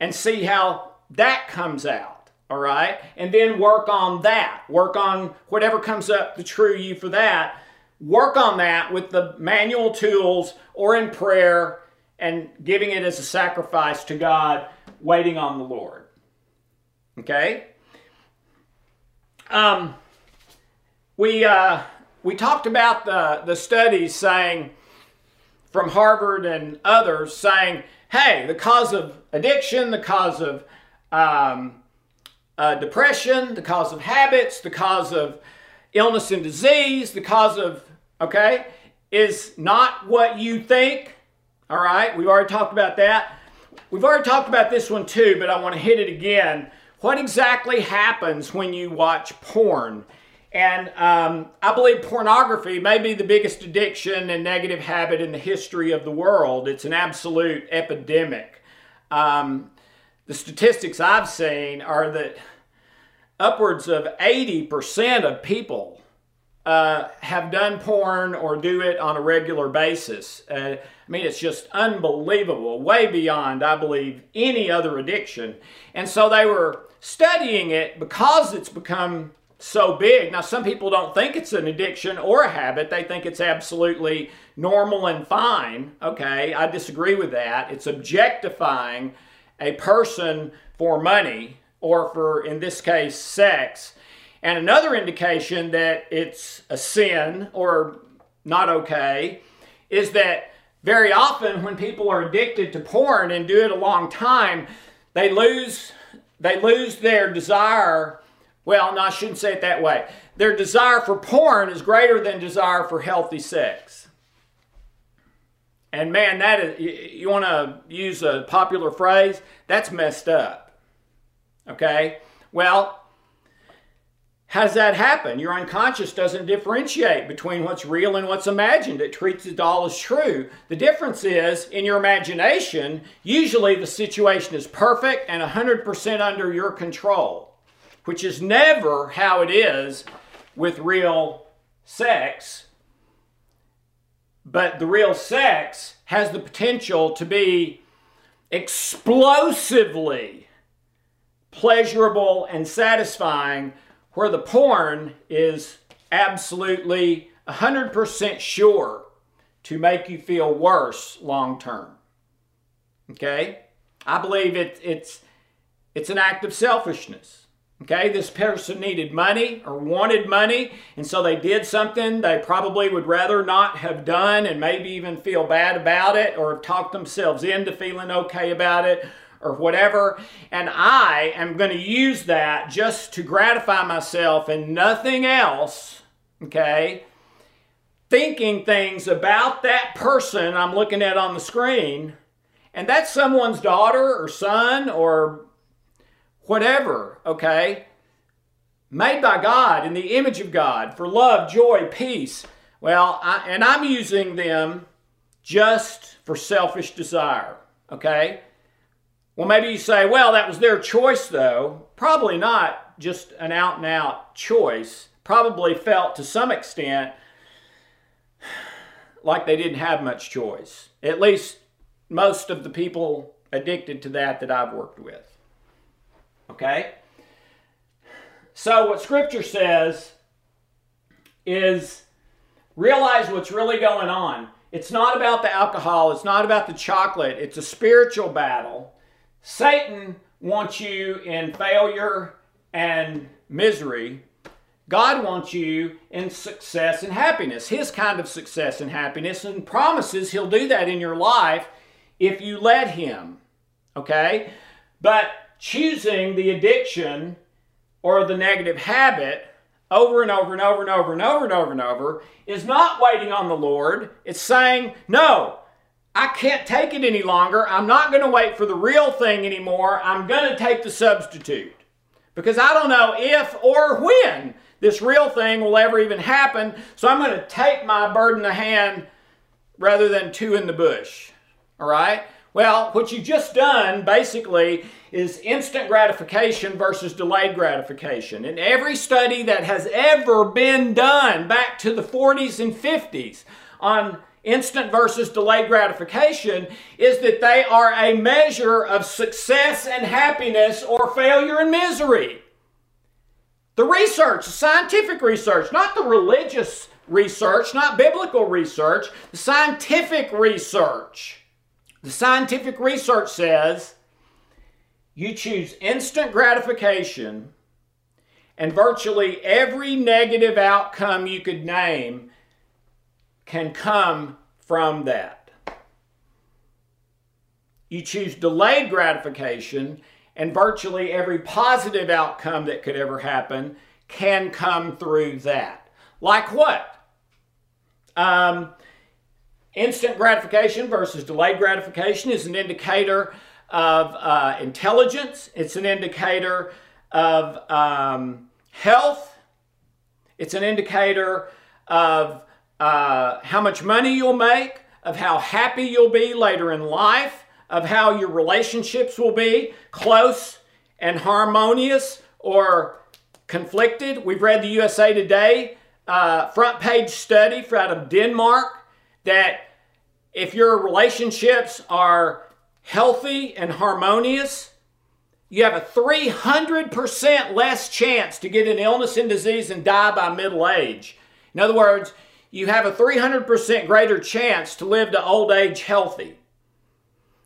and see how that comes out, all right? And then work on that. Work on whatever comes up the true you for that. Work on that with the manual tools or in prayer and giving it as a sacrifice to God, waiting on the Lord. Okay? Um, we, uh, we talked about the, the studies saying, from Harvard and others, saying, hey, the cause of addiction, the cause of um, uh, depression, the cause of habits, the cause of illness and disease, the cause of, okay, is not what you think. All right, we've already talked about that. We've already talked about this one too, but I want to hit it again. What exactly happens when you watch porn? And um, I believe pornography may be the biggest addiction and negative habit in the history of the world. It's an absolute epidemic. Um, the statistics I've seen are that upwards of 80% of people uh, have done porn or do it on a regular basis. Uh, I mean, it's just unbelievable, way beyond, I believe, any other addiction. And so they were studying it because it's become so big. Now, some people don't think it's an addiction or a habit, they think it's absolutely normal and fine. Okay, I disagree with that. It's objectifying a person for money or for, in this case, sex. And another indication that it's a sin or not okay is that very often when people are addicted to porn and do it a long time, they lose they lose their desire. Well, no, I shouldn't say it that way. Their desire for porn is greater than desire for healthy sex. And man, that is, you, want to use a popular phrase? That's messed up. Okay? Well, how does that happen? Your unconscious doesn't differentiate between what's real and what's imagined. It treats it all as true. The difference is, in your imagination, usually the situation is perfect and 100% under your control, which is never how it is with real sex. But the real sex has the potential to be explosively pleasurable and satisfying where the porn is absolutely 100% sure to make you feel worse long term. Okay? I believe it, it's, it's an act of selfishness. Okay, this person needed money or wanted money, and so they did something they probably would rather not have done and maybe even feel bad about it or have talked themselves into feeling okay about it or whatever. And I am going to use that just to gratify myself and nothing else, okay? Thinking things about that person I'm looking at on the screen, and that's someone's daughter or son or whatever, okay? Made by God in the image of God for love, joy, peace. Well, I, and I'm using them just for selfish desire, okay? Well, maybe you say, well, that was their choice, though. Probably not just an out and out choice. Probably felt to some extent like they didn't have much choice. At least most of the people addicted to that that I've worked with. Okay? So, what Scripture says is realize what's really going on. It's not about the alcohol, it's not about the chocolate, it's a spiritual battle Satan wants you in failure and misery. God wants you in success and happiness, His kind of success and happiness, and promises He'll do that in your life if you let Him. Okay? But choosing the addiction or the negative habit over and over and over and over and over and over and over is not waiting on the Lord. It's saying, No, I can't take it any longer. I'm not going to wait for the real thing anymore. I'm going to take the substitute. Because I don't know if or when this real thing will ever even happen. So I'm going to take my bird in the hand rather than two in the bush. All right? Well, what you've just done basically is instant gratification versus delayed gratification. In every study that has ever been done back to the 40s and 50s on instant versus delayed gratification is that they are a measure of success and happiness or failure and misery. The research, the scientific research, not the religious research, not biblical research, the scientific research. The scientific research says you choose instant gratification and virtually every negative outcome you could name can come from that. You choose delayed gratification, and virtually every positive outcome that could ever happen can come through that. Like what? Um, instant gratification versus delayed gratification is an indicator of uh, intelligence, it's an indicator of um, health, it's an indicator of uh, how much money you'll make, of how happy you'll be later in life, of how your relationships will be close and harmonious or conflicted. We've read the USA Today uh, front page study out of Denmark that if your relationships are healthy and harmonious, you have a 300% less chance to get an illness and disease and die by middle age. In other words, you have a 300% greater chance to live to old age healthy.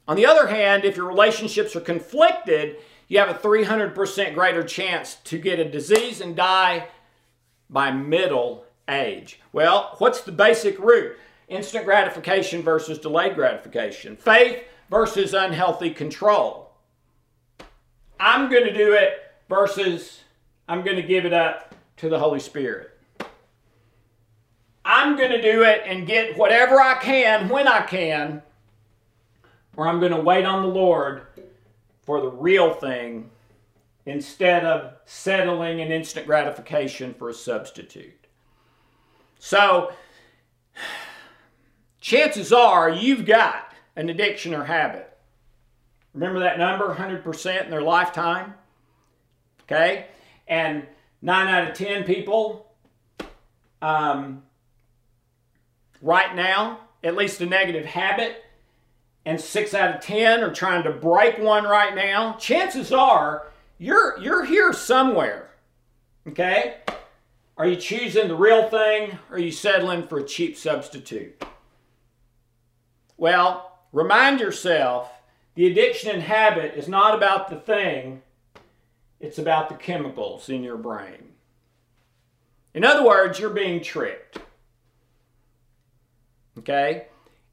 On the other hand, if your relationships are conflicted, you have a 300% greater chance to get a disease and die by middle age. Well, what's the basic root? Instant gratification versus delayed gratification. Faith versus unhealthy control. I'm going to do it versus I'm going to give it up to the Holy Spirit. I'm going to do it and get whatever I can when I can, or I'm going to wait on the Lord for the real thing instead of settling an instant gratification for a substitute. So, chances are you've got an addiction or habit. Remember that number, 100% in their lifetime? Okay? And 9 out of 10 people, um, right now, at least a negative habit, and 6 out of 10 are trying to break one right now. Chances are you're, you're here somewhere. Okay? Are you choosing the real thing or are you settling for a cheap substitute? Well, remind yourself the addiction and habit is not about the thing, it's about the chemicals in your brain. In other words, you're being tricked. Okay?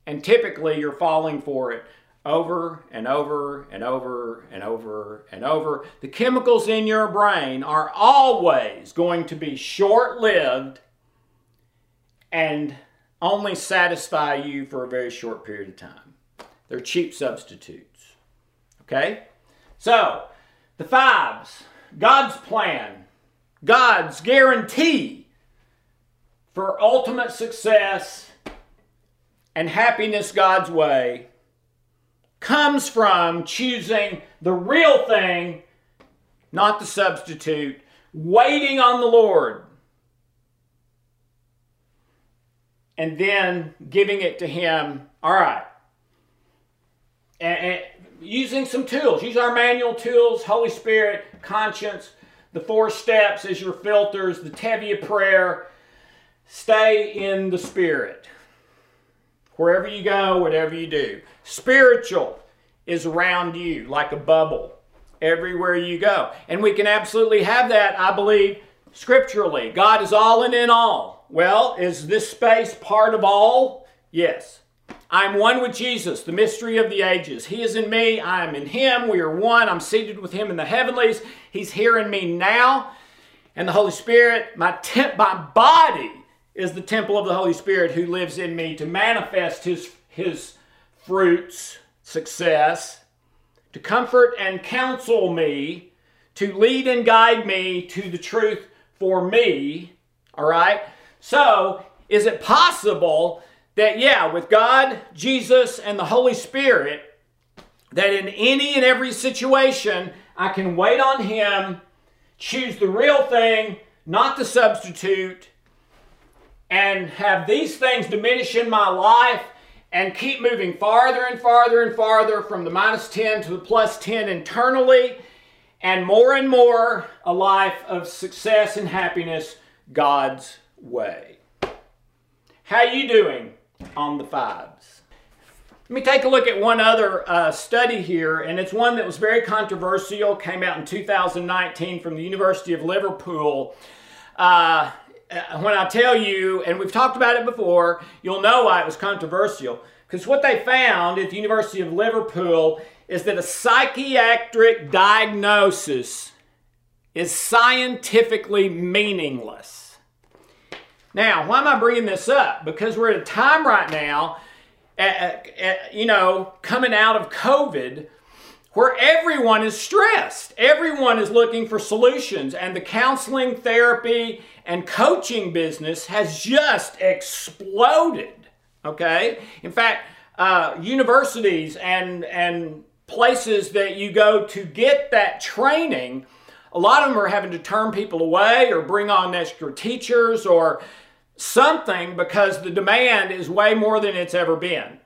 And typically you're falling for it over and over and over and over and over. The chemicals in your brain are always going to be short lived and only satisfy you for a very short period of time. They're cheap substitutes. Okay? So, the fives God's plan, God's guarantee for ultimate success and happiness God's way comes from choosing the real thing, not the substitute, waiting on the Lord, and then giving it to Him. All right. And, using some tools. Use our manual tools, Holy Spirit, conscience, the four steps as your filters, the Tevye prayer. Stay in the Spirit. Wherever you go, whatever you do. Spiritual is around you like a bubble everywhere you go. And we can absolutely have that, I believe, scripturally. God is all and in all. Well, is this space part of all? Yes. I'm one with Jesus, the mystery of the ages. He is in me, I am in him. We are one. I'm seated with him in the heavenlies. He's here in me now. And the Holy Spirit, my, temp, my body is the temple of the Holy Spirit who lives in me to manifest his, his fruits, success, to comfort and counsel me, to lead and guide me to the truth for me. All right? So, is it possible that, yeah, with God, Jesus, and the Holy Spirit, that in any and every situation, I can wait on Him, choose the real thing, not the substitute, and have these things diminish in my life and keep moving farther and farther and farther from the minus 10 to the plus 10 internally and more and more a life of success and happiness God's way. How you doing on the fives. Let me take a look at one other uh, study here, and it's one that was very controversial, came out in 2019 from the University of Liverpool. Uh, uh, when I tell you, and we've talked about it before, you'll know why it was controversial. Because what they found at the University of Liverpool is that a psychiatric diagnosis is scientifically meaningless. Now, why am I bringing this up? Because we're at a time right now, at, at, you know, coming out of COVID, where everyone is stressed. Everyone is looking for solutions, and the counseling, therapy, and coaching business has just exploded. Okay? In fact, uh, universities and, and places that you go to get that training, a lot of them are having to turn people away or bring on extra teachers or something because the demand is way more than it's ever been.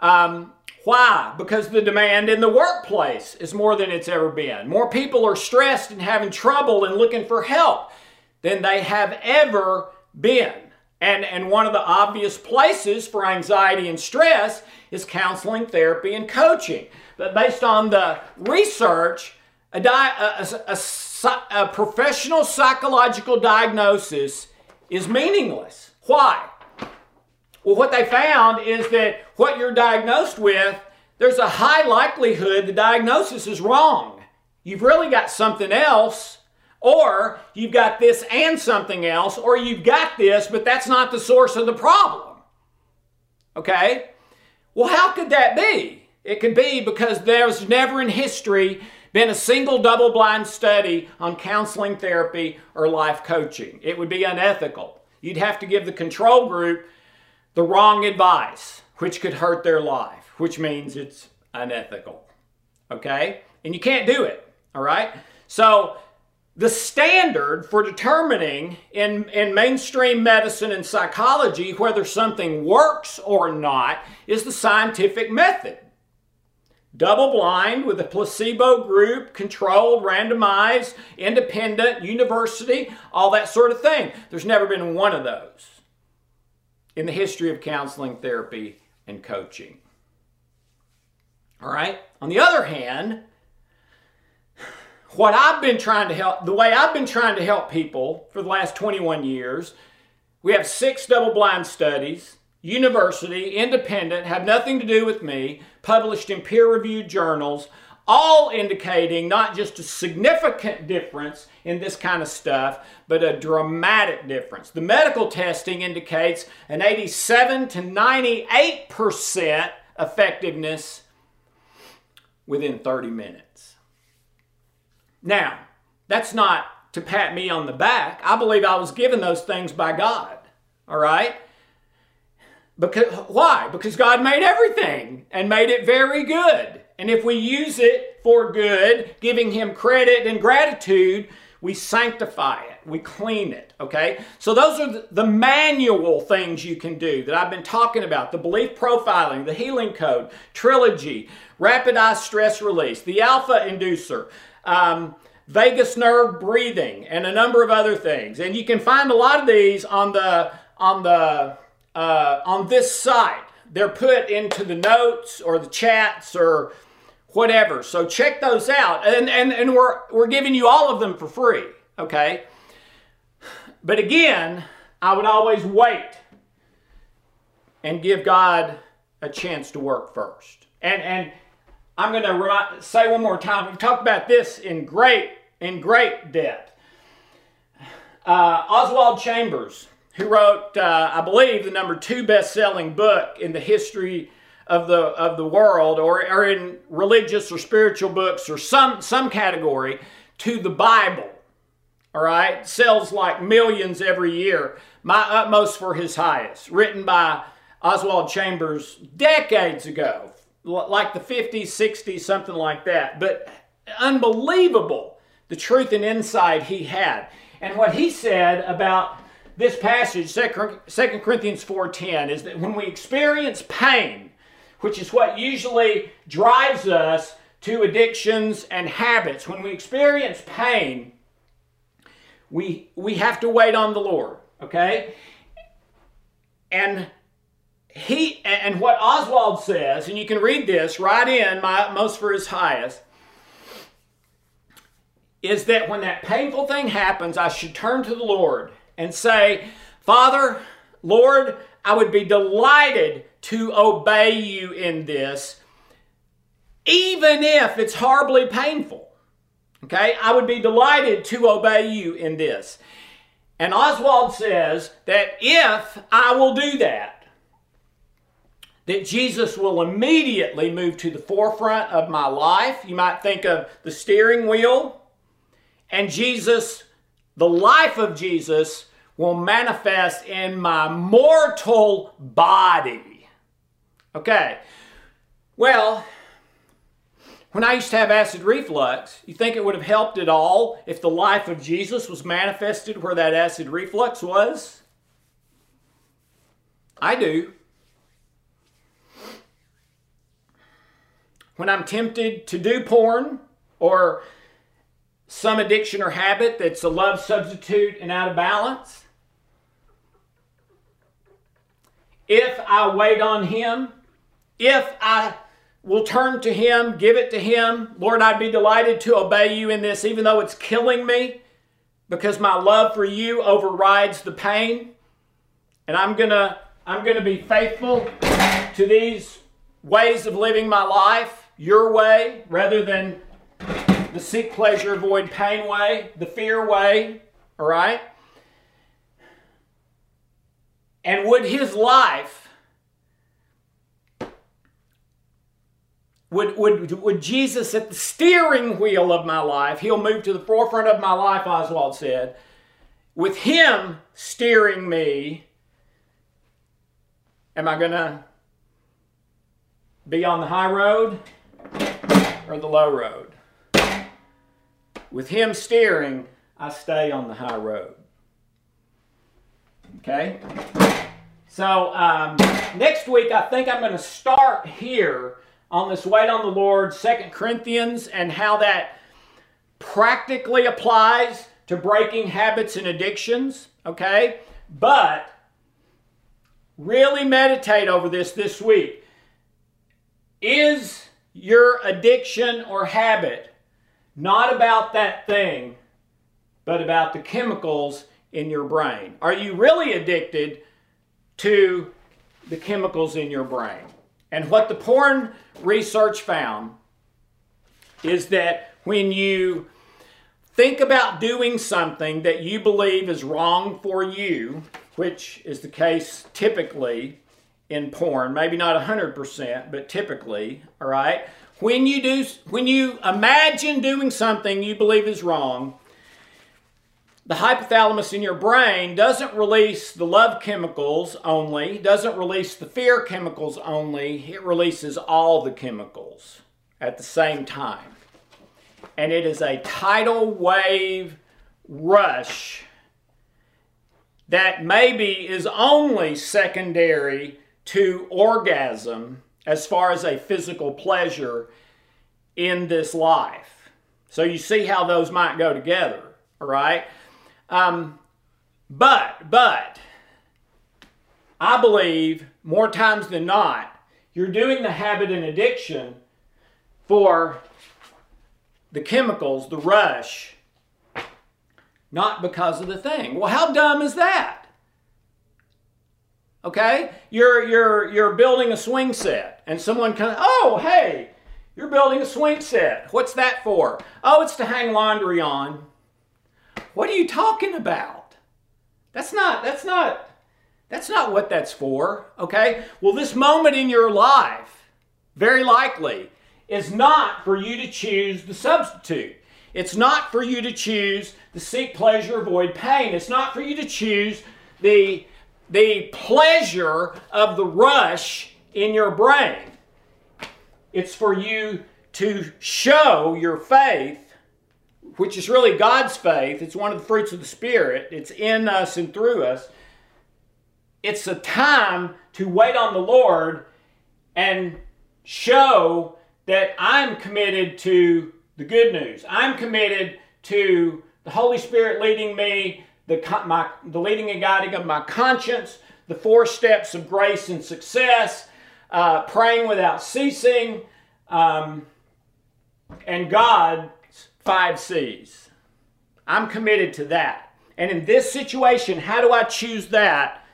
Um, why? Because the demand in the workplace is more than it's ever been. More people are stressed and having trouble and looking for help than they have ever been. And, and one of the obvious places for anxiety and stress is counseling, therapy, and coaching. But based on the research, a, di- a, a, a, a professional psychological diagnosis is meaningless. Why? Well, what they found is that what you're diagnosed with, there's a high likelihood the diagnosis is wrong. You've really got something else Or you've got this and something else, or you've got this, but that's not the source of the problem. Okay? Well, how could that be? It could be because there's never in history been a single double blind study on counseling therapy or life coaching. It would be unethical. You'd have to give the control group the wrong advice, which could hurt their life, which means it's unethical. Okay? And you can't do it. All right? So, the standard for determining in, in mainstream medicine and psychology whether something works or not is the scientific method. Double blind with a placebo group, controlled, randomized, independent, university, all that sort of thing. There's never been one of those in the history of counseling, therapy, and coaching. All right? On the other hand, what I've been trying to help, the way I've been trying to help people for the last 21 years, we have six double blind studies, university, independent, have nothing to do with me, published in peer reviewed journals, all indicating not just a significant difference in this kind of stuff, but a dramatic difference. The medical testing indicates an 87 to 98% effectiveness within 30 minutes. Now, that's not to pat me on the back. I believe I was given those things by God. All right? Because why? Because God made everything and made it very good. And if we use it for good, giving him credit and gratitude, we sanctify it, we clean it, okay? So those are the manual things you can do that I've been talking about. The belief profiling, the healing code, trilogy, rapid eye stress release, the alpha inducer, um, vagus nerve breathing, and a number of other things. And you can find a lot of these on the on the uh, on this site. They're put into the notes or the chats or whatever. So check those out. And, and, and we're, we're giving you all of them for free, okay? But again, I would always wait and give God a chance to work first. And, and I'm going to say one more time. We've talked about this in great, in great depth. Uh, Oswald Chambers who wrote, uh, I believe, the number two best-selling book in the history of the of the world, or, or in religious or spiritual books, or some some category, to the Bible. All right, sells like millions every year. My utmost for his highest, written by Oswald Chambers decades ago, like the 50s, 60s, something like that. But unbelievable the truth and insight he had. And what he said about this passage, 2 Corinthians 4.10, is that when we experience pain, which is what usually drives us to addictions and habits, when we experience pain, we, we have to wait on the Lord, okay? And he and what Oswald says, and you can read this right in my utmost for his highest, is that when that painful thing happens, I should turn to the Lord and say, Father, Lord, I would be delighted to obey you in this, even if it's horribly painful. Okay, I would be delighted to obey you in this. And Oswald says that if I will do that, that Jesus will immediately move to the forefront of my life. You might think of the steering wheel, and Jesus the life of Jesus will manifest in my mortal body. Okay, well, when I used to have acid reflux, you think it would have helped at all if the life of Jesus was manifested where that acid reflux was? I do. When I'm tempted to do porn or some addiction or habit that's a love substitute and out of balance, if I wait on Him, if I will turn to Him, give it to Him, Lord, I'd be delighted to obey you in this, even though it's killing me, because my love for you overrides the pain. And I'm gonna, I'm gonna be faithful to these ways of living my life, your way, rather than the seek pleasure, avoid pain way, the fear way, all right? And would his life, would, would, would Jesus at the steering wheel of my life, he'll move to the forefront of my life, Oswald said, with him steering me, am I going to be on the high road or the low road? With him steering, I stay on the high road. Okay? So, um, next week, I think I'm going to start here on this Wait on the Lord, Second Corinthians, and how that practically applies to breaking habits and addictions. Okay? But really meditate over this this week. Is your addiction or habit not about that thing, but about the chemicals in your brain? Are you really addicted to the chemicals in your brain? And what the porn research found is that when you think about doing something that you believe is wrong for you, which is the case typically in porn, maybe not 100%, but typically, all right? When you do when you imagine doing something you believe is wrong, the hypothalamus in your brain doesn't release the love chemicals only, doesn't release the fear chemicals only, it releases all the chemicals at the same time. And it is a tidal wave rush that maybe is only secondary to orgasm as far as a physical pleasure in this life. So you see how those might go together, all right? Um, but, but, I believe more times than not, you're doing the habit and addiction for the chemicals, the rush, not because of the thing. Well, how dumb is that? Okay? You're you're you're building a swing set and someone comes, "Oh, hey, you're building a swing set. What's that for?" "Oh, it's to hang laundry on." What are you talking about? That's not, that's not, that's not what that's for, okay? Well, this moment in your life, very likely, is not for you to choose the substitute. It's not for you to choose the seek pleasure, avoid pain. It's not for you to choose the, the pleasure of the rush in your brain. It's for you to show your faith which is really God's faith. It's one of the fruits of the Spirit. It's in us and through us. It's a time to wait on the Lord and show that I'm committed to the good news. I'm committed to the Holy Spirit leading me, the, my, the leading and guiding of my conscience, the four steps of grace and success, uh, praying without ceasing, um, and God five C's. I'm committed to that. And in this situation, how do I choose that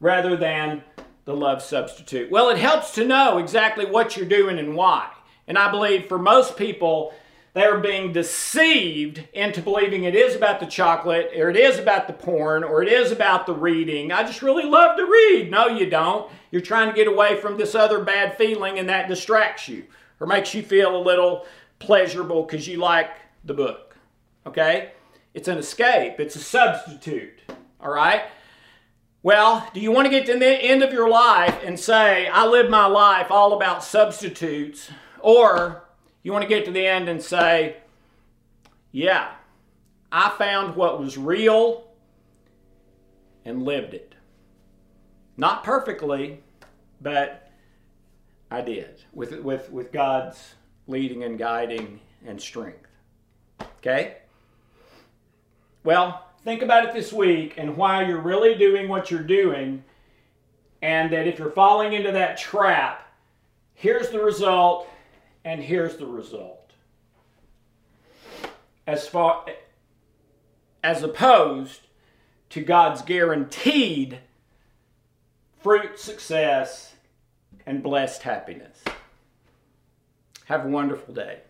rather than the love substitute? Well, it helps to know exactly what you're doing and why. And I believe for most people, they're being deceived into believing it is about the chocolate, or it is about the porn, or it is about the reading. I just really love to read. No, you don't. You're trying to get away from this other bad feeling, and that distracts you or makes you feel a little pleasurable because you like the book. Okay? It's an escape, it's a substitute. All right? Well, do you want to get to the end of your life and say, I live my life all about substitutes? Or you want to get to the end and say, yeah, I found what was real and lived it. Not perfectly, but I did with, with, with God's leading and guiding and strength. Okay? Well, think about it this week and why you're really doing what you're doing, and that if you're falling into that trap, here's the result, and here's the result. As far as opposed to God's guaranteed fruit, success, and blessed happiness. Have a wonderful day.